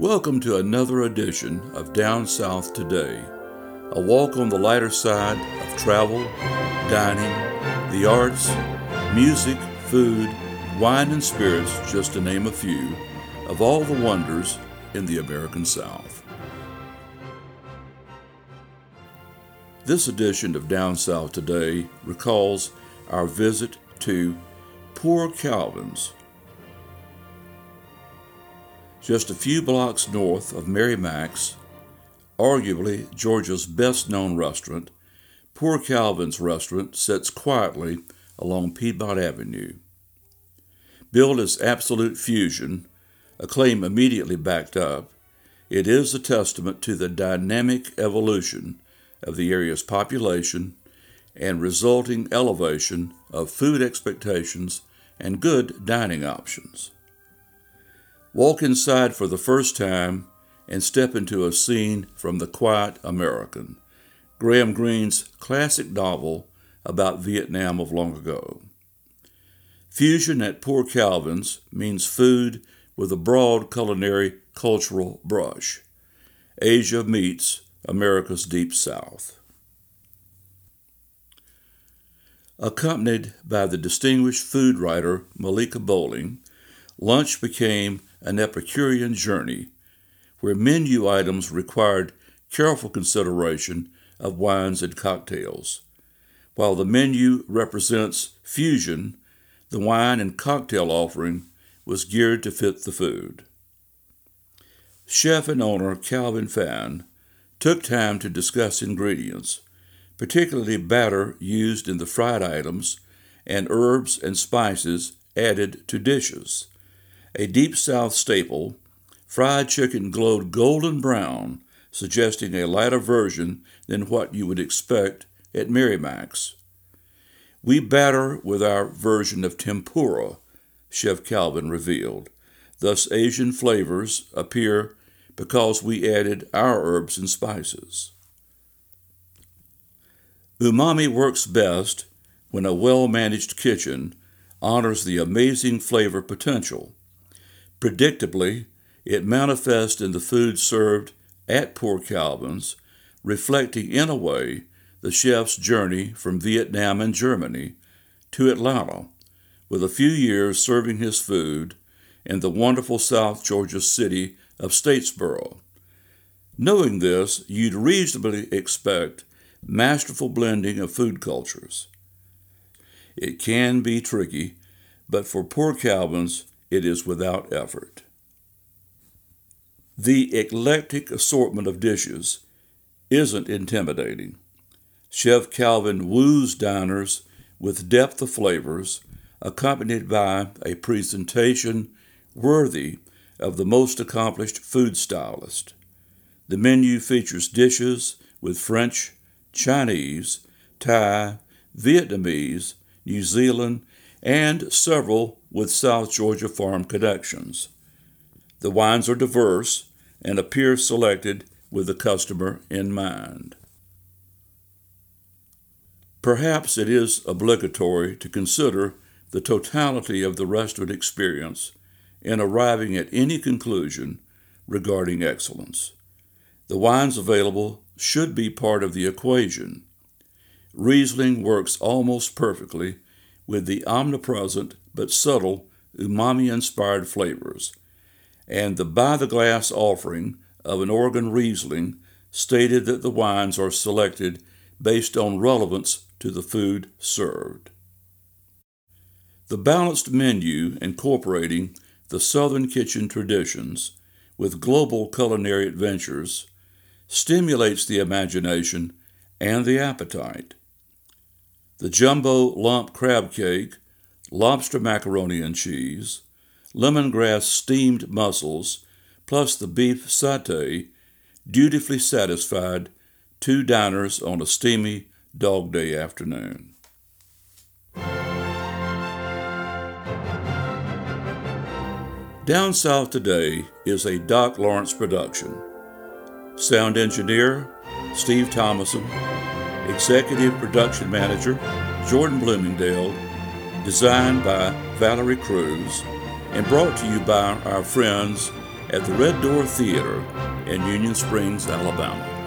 Welcome to another edition of Down South Today, a walk on the lighter side of travel, dining, the arts, music, food, wine, and spirits, just to name a few, of all the wonders in the American South. This edition of Down South Today recalls our visit to Poor Calvin's just a few blocks north of Mary Mac's, arguably Georgia's best known restaurant, Poor Calvin's restaurant sits quietly along Piedmont Avenue. Billed as absolute fusion, a claim immediately backed up, it is a testament to the dynamic evolution of the area's population and resulting elevation of food expectations and good dining options. Walk inside for the first time and step into a scene from The Quiet American, Graham Greene's classic novel about Vietnam of long ago. Fusion at Poor Calvin's means food with a broad culinary cultural brush. Asia meets America's Deep South. Accompanied by the distinguished food writer Malika Bowling, lunch became an Epicurean journey, where menu items required careful consideration of wines and cocktails. While the menu represents fusion, the wine and cocktail offering was geared to fit the food. Chef and owner Calvin Phan took time to discuss ingredients, particularly batter used in the fried items and herbs and spices added to dishes. A Deep South staple, fried chicken glowed golden brown, suggesting a lighter version than what you would expect at Mary Mac's. We batter with our version of tempura, Chef Calvin revealed. Thus, Asian flavors appear because we added our herbs and spices. Umami works best when a well managed kitchen honors the amazing flavor potential Predictably, it manifests in the food served at Poor Calvin's, reflecting in a way the chef's journey from Vietnam and Germany to Atlanta, with a few years serving his food in the wonderful South Georgia city of Statesboro. Knowing this, you'd reasonably expect masterful blending of food cultures. It can be tricky, but for Poor Calvin's, it is without effort. The eclectic assortment of dishes isn't intimidating. Chef Calvin woos diners with depth of flavors, accompanied by a presentation worthy of the most accomplished food stylist. The menu features dishes with French, Chinese, Thai, Vietnamese, New Zealand, and several with South Georgia farm connections. The wines are diverse and appear selected with the customer in mind. Perhaps it is obligatory to consider the totality of the restaurant experience in arriving at any conclusion regarding excellence. The wines available should be part of the equation. Riesling works almost perfectly with the omnipresent but subtle umami inspired flavors, and the by the glass offering of an Oregon Riesling stated that the wines are selected based on relevance to the food served. The balanced menu incorporating the Southern kitchen traditions with global culinary adventures stimulates the imagination and the appetite. The jumbo lump crab cake, lobster macaroni and cheese, lemongrass steamed mussels, plus the beef satay dutifully satisfied two diners on a steamy dog day afternoon. Down South Today is a Doc Lawrence production. Sound engineer, Steve Thomason. Executive Production Manager Jordan Bloomingdale, designed by Valerie Cruz, and brought to you by our friends at the Red Door Theater in Union Springs, Alabama.